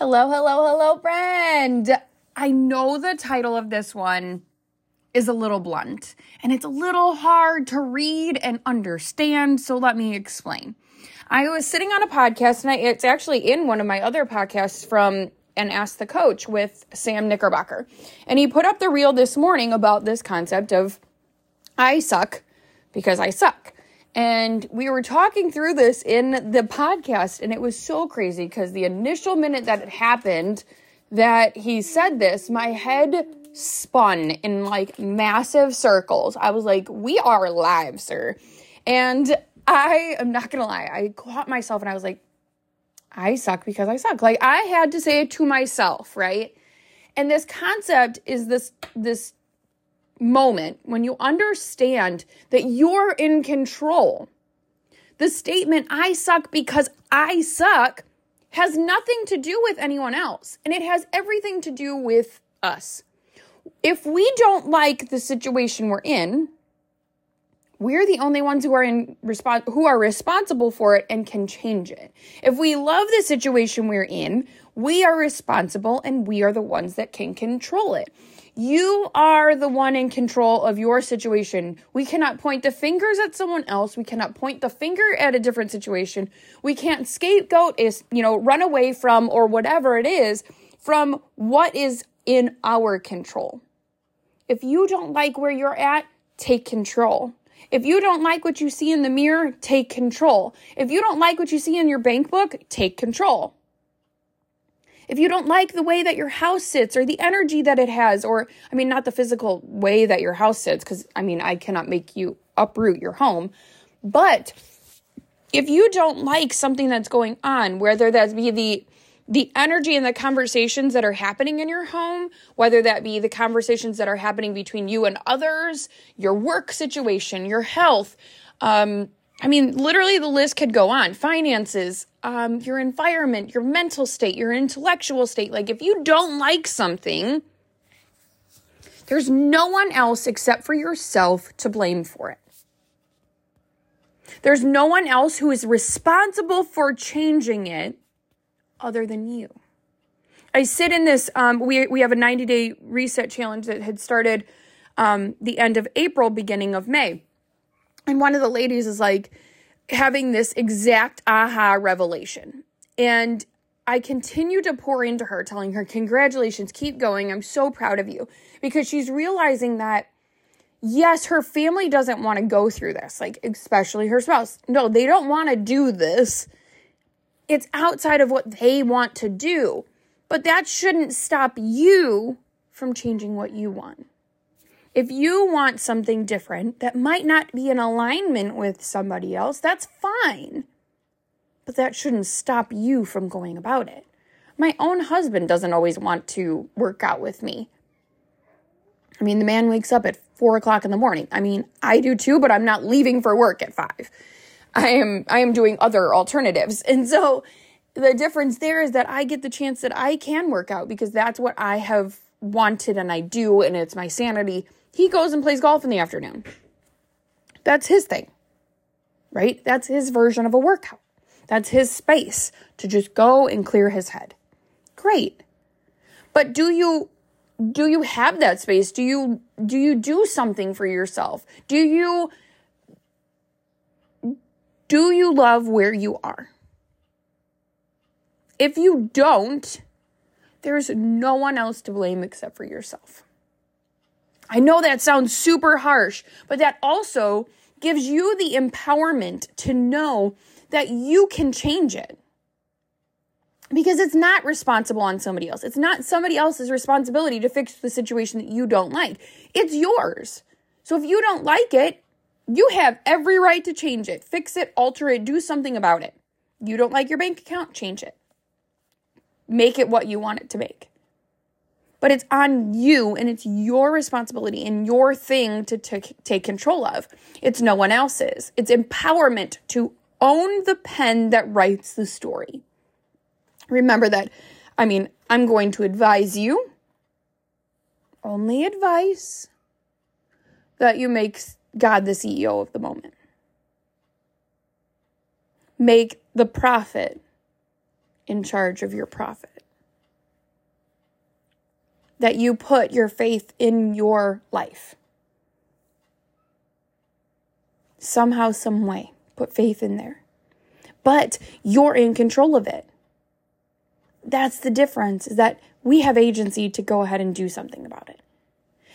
Hello, hello, hello, friend. I know the title of this one is a little blunt and it's a little hard to read and understand, so let me explain. I was sitting on a podcast and I, it's actually in one of my other podcasts from and Ask the Coach with Sam Knickerbocker. And he put up the reel this morning about this concept of I suck because I suck. And we were talking through this in the podcast, and it was so crazy because the initial minute that it happened, that he said this, my head spun in like massive circles. I was like, We are live, sir. And I am not gonna lie, I caught myself and I was like, I suck because I suck. Like I had to say it to myself, right? And this concept is this this moment when you understand that you're in control. The statement, I suck because I suck, has nothing to do with anyone else, and it has everything to do with us. If we don't like the situation we're in, we're the only ones who are in respons- who are responsible for it and can change it. If we love the situation we're in, we are responsible and we are the ones that can control it. You are the one in control of your situation. We cannot point the fingers at someone else. We cannot point the finger at a different situation. We can't scapegoat is, you know, run away from or whatever it is from what is in our control. If you don't like where you're at, take control. If you don't like what you see in the mirror, take control. If you don't like what you see in your bank book, take control. If you don't like the way that your house sits or the energy that it has, or I mean, not the physical way that your house sits, because I mean, I cannot make you uproot your home, but if you don't like something that's going on, whether that be the the energy and the conversations that are happening in your home, whether that be the conversations that are happening between you and others, your work situation, your health, um, I mean, literally the list could go on. Finances, um, your environment, your mental state, your intellectual state. Like, if you don't like something, there's no one else except for yourself to blame for it. There's no one else who is responsible for changing it other than you. I sit in this, um, we, we have a 90 day reset challenge that had started um, the end of April, beginning of May. And one of the ladies is like having this exact aha revelation. And I continue to pour into her, telling her, Congratulations, keep going. I'm so proud of you. Because she's realizing that, yes, her family doesn't want to go through this, like, especially her spouse. No, they don't want to do this. It's outside of what they want to do. But that shouldn't stop you from changing what you want. If you want something different that might not be in alignment with somebody else, that's fine. But that shouldn't stop you from going about it. My own husband doesn't always want to work out with me. I mean, the man wakes up at four o'clock in the morning. I mean, I do too, but I'm not leaving for work at five. I am I am doing other alternatives. And so the difference there is that I get the chance that I can work out because that's what I have wanted and I do and it's my sanity he goes and plays golf in the afternoon. That's his thing, right? That's his version of a workout. That's his space to just go and clear his head. Great. But do you do you have that space? Do you do you do something for yourself? Do you do you love where you are? If you don't, there's no one else to blame except for yourself. I know that sounds super harsh, but that also gives you the empowerment to know that you can change it. Because it's not responsible on somebody else. It's not somebody else's responsibility to fix the situation that you don't like. It's yours. So if you don't like it, you have every right to change it, fix it, alter it, do something about it. You don't like your bank account, change it. Make it what you want it to make but it's on you and it's your responsibility and your thing to t- take control of. It's no one else's. It's empowerment to own the pen that writes the story. Remember that, I mean, I'm going to advise you, only advice, that you make God the CEO of the moment. Make the prophet in charge of your profit. That you put your faith in your life. Somehow, some way, put faith in there. But you're in control of it. That's the difference, is that we have agency to go ahead and do something about it.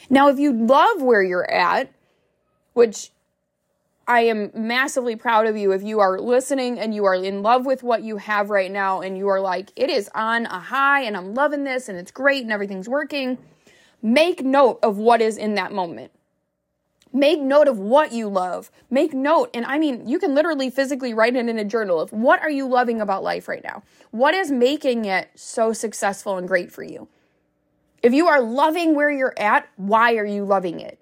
Now, if you love where you're at, which I am massively proud of you if you are listening and you are in love with what you have right now and you are like, it is on a high and I'm loving this and it's great and everything's working. Make note of what is in that moment. Make note of what you love. Make note, and I mean, you can literally physically write it in a journal of what are you loving about life right now? What is making it so successful and great for you? If you are loving where you're at, why are you loving it?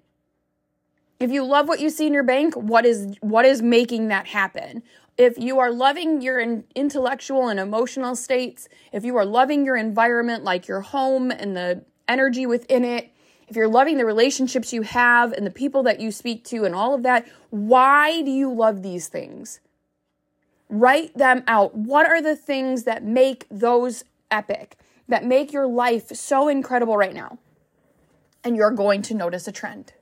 If you love what you see in your bank, what is what is making that happen? If you are loving your intellectual and emotional states, if you are loving your environment like your home and the energy within it, if you're loving the relationships you have and the people that you speak to and all of that, why do you love these things? Write them out. What are the things that make those epic, that make your life so incredible right now? And you're going to notice a trend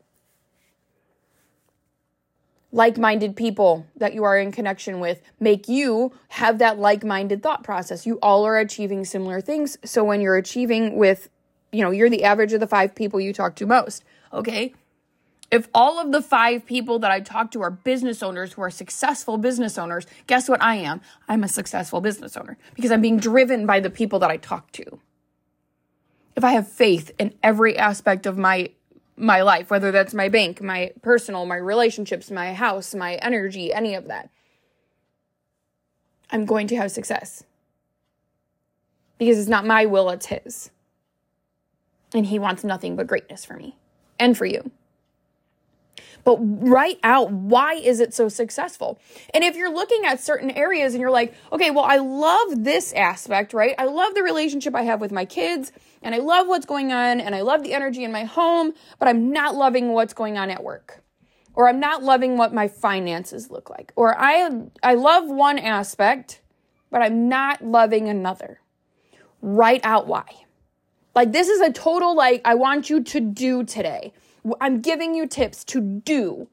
like minded people that you are in connection with make you have that like minded thought process. You all are achieving similar things. So when you're achieving with, you know, you're the average of the five people you talk to most, okay? If all of the five people that I talk to are business owners who are successful business owners, guess what I am? I'm a successful business owner because I'm being driven by the people that I talk to. If I have faith in every aspect of my my life, whether that's my bank, my personal, my relationships, my house, my energy, any of that. I'm going to have success. Because it's not my will, it's His. And He wants nothing but greatness for me and for you but write out why is it so successful? And if you're looking at certain areas and you're like okay well i love this aspect right? I love the relationship i have with my kids and i love what's going on and i love the energy in my home but i'm not loving what's going on at work. Or i'm not loving what my finances look like. Or i i love one aspect but i'm not loving another. Write out why. Like this is a total like i want you to do today I'm giving you tips to do.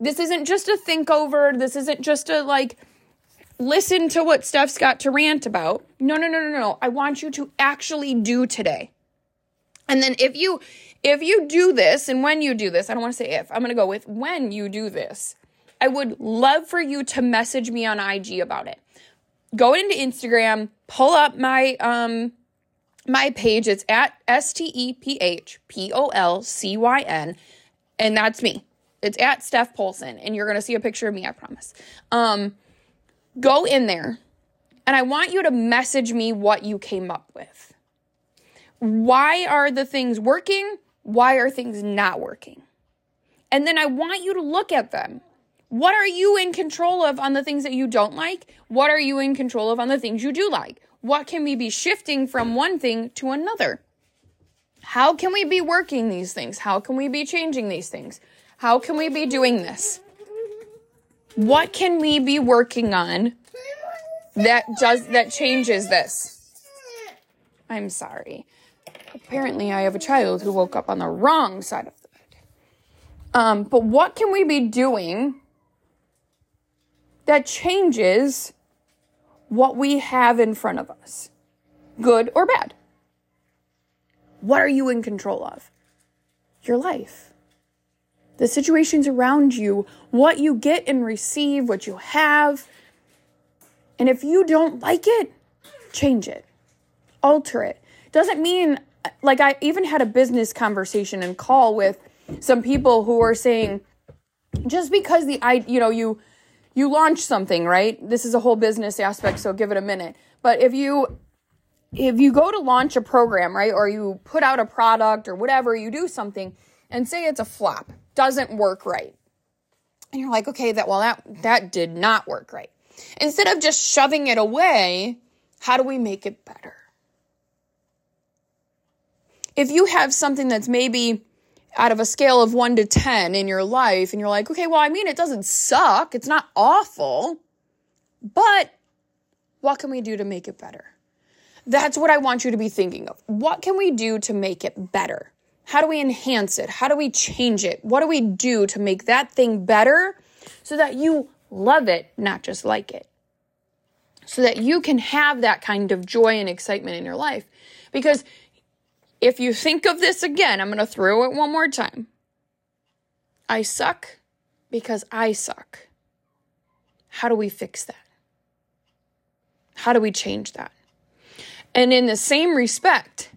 This isn't just a think over. This isn't just a like listen to what Steph's got to rant about. No, no, no, no, no. I want you to actually do today. And then if you if you do this and when you do this, I don't want to say if. I'm going to go with when you do this. I would love for you to message me on IG about it. Go into Instagram, pull up my um my page. It's at S T E P H P O L C Y N, and that's me. It's at Steph Polcyn, and you're gonna see a picture of me. I promise. Um, go in there, and I want you to message me what you came up with. Why are the things working? Why are things not working? And then I want you to look at them. What are you in control of on the things that you don't like? What are you in control of on the things you do like? What can we be shifting from one thing to another? How can we be working these things? How can we be changing these things? How can we be doing this? What can we be working on that does that changes this? I'm sorry. Apparently I have a child who woke up on the wrong side of the bed. Um, but what can we be doing that changes what we have in front of us, good or bad. What are you in control of? Your life. The situations around you, what you get and receive, what you have. And if you don't like it, change it, alter it. Doesn't mean, like, I even had a business conversation and call with some people who were saying, just because the I, you know, you you launch something, right? This is a whole business aspect, so give it a minute. But if you if you go to launch a program, right, or you put out a product or whatever, you do something and say it's a flop, doesn't work right. And you're like, okay, that well that that did not work right. Instead of just shoving it away, how do we make it better? If you have something that's maybe out of a scale of one to 10 in your life, and you're like, okay, well, I mean, it doesn't suck, it's not awful, but what can we do to make it better? That's what I want you to be thinking of. What can we do to make it better? How do we enhance it? How do we change it? What do we do to make that thing better so that you love it, not just like it? So that you can have that kind of joy and excitement in your life. Because if you think of this again, I'm going to throw it one more time. I suck because I suck. How do we fix that? How do we change that? And in the same respect,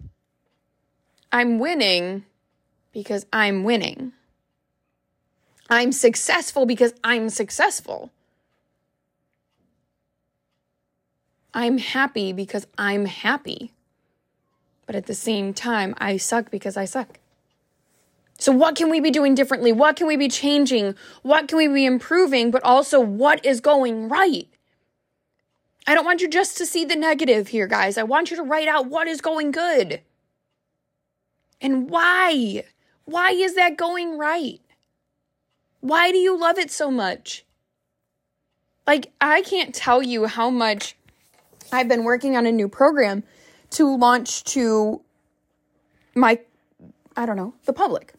I'm winning because I'm winning. I'm successful because I'm successful. I'm happy because I'm happy. But at the same time, I suck because I suck. So, what can we be doing differently? What can we be changing? What can we be improving? But also, what is going right? I don't want you just to see the negative here, guys. I want you to write out what is going good and why. Why is that going right? Why do you love it so much? Like, I can't tell you how much I've been working on a new program to launch to my, I don't know, the public.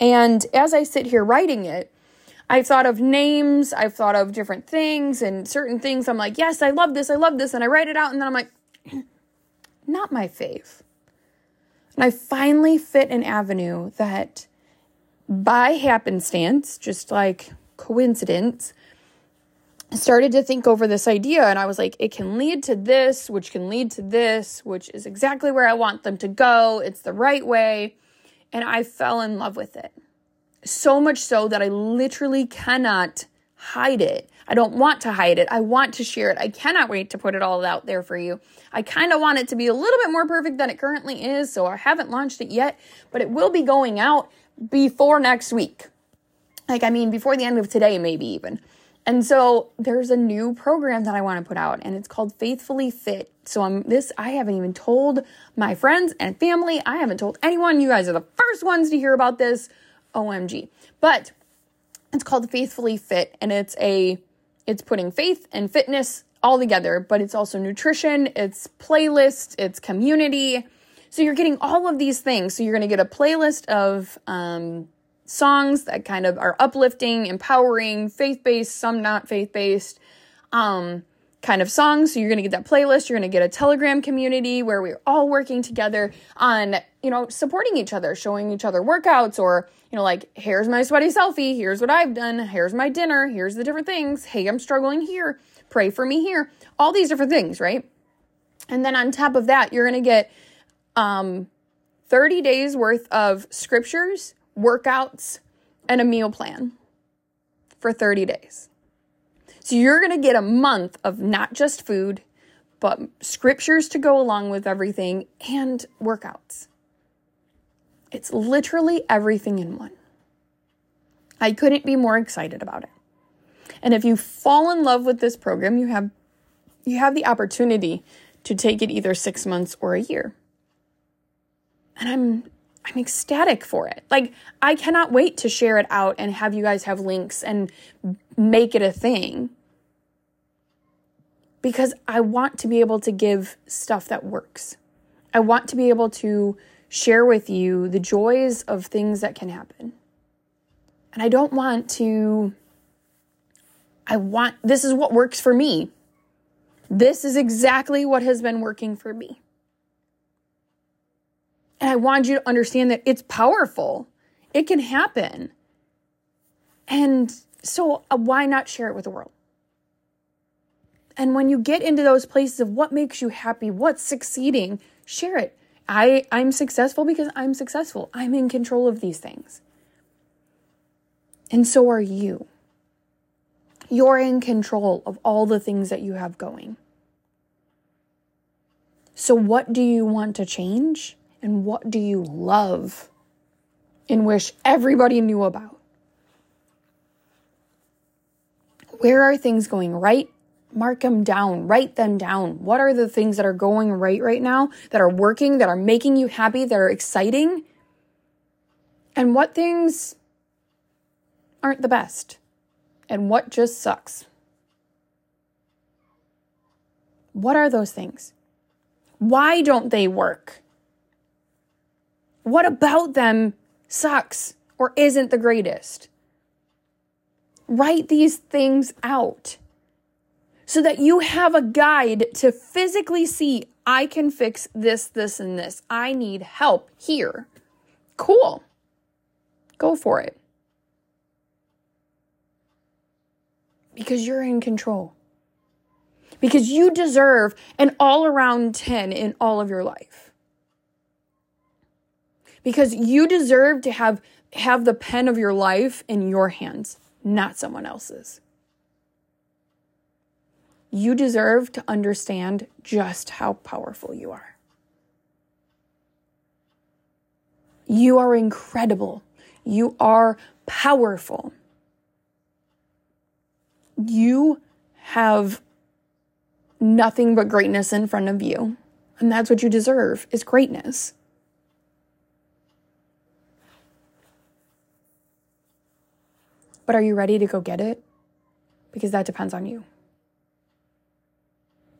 And as I sit here writing it, I've thought of names, I've thought of different things and certain things. I'm like, yes, I love this, I love this. And I write it out, and then I'm like, not my fave. And I finally fit an avenue that by happenstance, just like coincidence, started to think over this idea and I was like, it can lead to this, which can lead to this, which is exactly where I want them to go. It's the right way. And I fell in love with it. So much so that I literally cannot hide it. I don't want to hide it. I want to share it. I cannot wait to put it all out there for you. I kind of want it to be a little bit more perfect than it currently is, so I haven't launched it yet, but it will be going out before next week. Like, I mean, before the end of today, maybe even. And so there's a new program that I want to put out and it's called Faithfully Fit. So I'm this I haven't even told my friends and family. I haven't told anyone. You guys are the first ones to hear about this. OMG. But it's called Faithfully Fit and it's a it's putting faith and fitness all together, but it's also nutrition, it's playlist, it's community. So you're getting all of these things. So you're going to get a playlist of um, songs that kind of are uplifting, empowering, faith based, some not faith based, um, kind of songs. So you're going to get that playlist. You're going to get a Telegram community where we're all working together on, you know, supporting each other, showing each other workouts or, you know, like, here's my sweaty selfie. Here's what I've done. Here's my dinner. Here's the different things. Hey, I'm struggling here. Pray for me here. All these different things, right? And then on top of that, you're going to get, um, 30 days worth of scriptures workouts, and a meal plan for 30 days. So you're going to get a month of not just food, but scriptures to go along with everything and workouts. It's literally everything in one. I couldn't be more excited about it. And if you fall in love with this program, you have you have the opportunity to take it either 6 months or a year. And I'm I'm ecstatic for it. Like, I cannot wait to share it out and have you guys have links and make it a thing. Because I want to be able to give stuff that works. I want to be able to share with you the joys of things that can happen. And I don't want to, I want, this is what works for me. This is exactly what has been working for me. And I want you to understand that it's powerful. It can happen. And so uh, why not share it with the world? And when you get into those places of what makes you happy, what's succeeding, share it. I, I'm successful because I'm successful. I'm in control of these things. And so are you. You're in control of all the things that you have going. So, what do you want to change? And what do you love and wish everybody knew about? Where are things going right? Mark them down, write them down. What are the things that are going right right now, that are working, that are making you happy, that are exciting? And what things aren't the best? And what just sucks? What are those things? Why don't they work? What about them sucks or isn't the greatest? Write these things out so that you have a guide to physically see I can fix this, this, and this. I need help here. Cool. Go for it. Because you're in control. Because you deserve an all around 10 in all of your life. Because you deserve to have, have the pen of your life in your hands, not someone else's. You deserve to understand just how powerful you are. You are incredible. You are powerful. You have nothing but greatness in front of you. And that's what you deserve is greatness. But are you ready to go get it? Because that depends on you.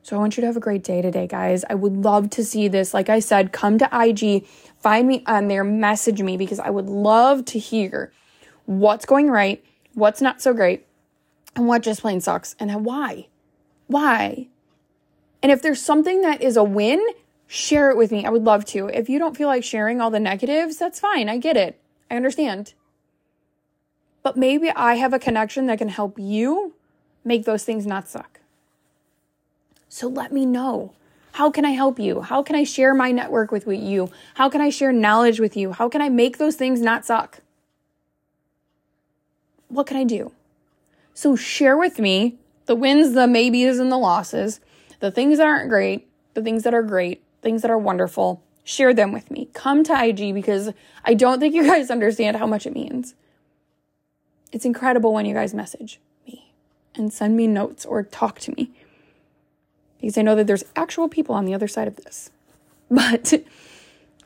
So I want you to have a great day today, guys. I would love to see this. Like I said, come to IG, find me on there, message me because I would love to hear what's going right, what's not so great, and what just plain sucks, and why. Why? And if there's something that is a win, share it with me. I would love to. If you don't feel like sharing all the negatives, that's fine. I get it. I understand. But maybe I have a connection that can help you make those things not suck. So let me know. How can I help you? How can I share my network with you? How can I share knowledge with you? How can I make those things not suck? What can I do? So share with me the wins, the maybes, and the losses, the things that aren't great, the things that are great, things that are wonderful. Share them with me. Come to IG because I don't think you guys understand how much it means. It's incredible when you guys message me and send me notes or talk to me because I know that there's actual people on the other side of this. But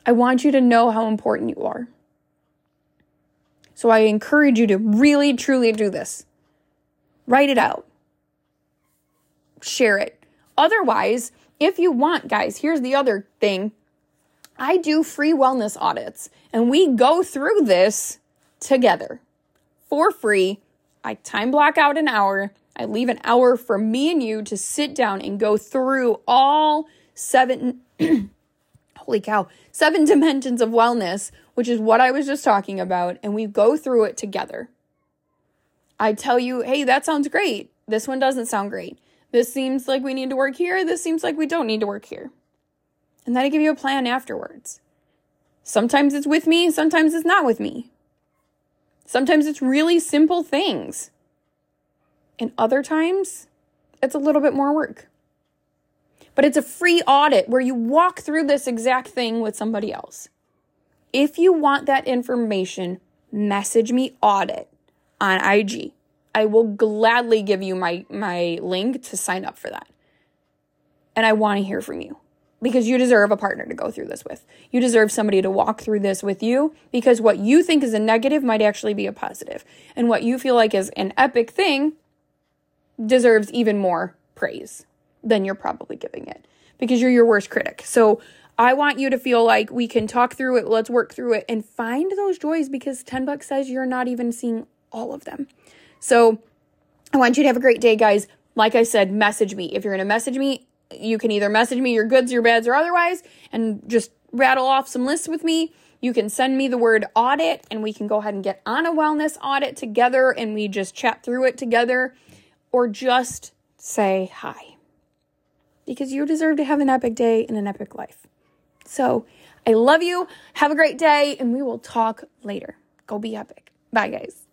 I want you to know how important you are. So I encourage you to really, truly do this. Write it out, share it. Otherwise, if you want, guys, here's the other thing I do free wellness audits, and we go through this together for free. I time block out an hour I leave an hour for me and you to sit down and go through all seven, holy cow, seven dimensions of wellness, which is what I was just talking about. And we go through it together. I tell you, hey, that sounds great. This one doesn't sound great. This seems like we need to work here. This seems like we don't need to work here. And then I give you a plan afterwards. Sometimes it's with me, sometimes it's not with me. Sometimes it's really simple things. And other times, it's a little bit more work. But it's a free audit where you walk through this exact thing with somebody else. If you want that information, message me audit on IG. I will gladly give you my, my link to sign up for that. And I want to hear from you because you deserve a partner to go through this with. You deserve somebody to walk through this with you because what you think is a negative might actually be a positive. And what you feel like is an epic thing deserves even more praise than you're probably giving it because you're your worst critic. So I want you to feel like we can talk through it, let's work through it and find those joys because 10 bucks says you're not even seeing all of them. So I want you to have a great day, guys. Like I said, message me. If you're going to message me, you can either message me your goods, your bads, or otherwise, and just rattle off some lists with me. You can send me the word audit, and we can go ahead and get on a wellness audit together and we just chat through it together or just say hi. Because you deserve to have an epic day and an epic life. So I love you. Have a great day, and we will talk later. Go be epic. Bye, guys.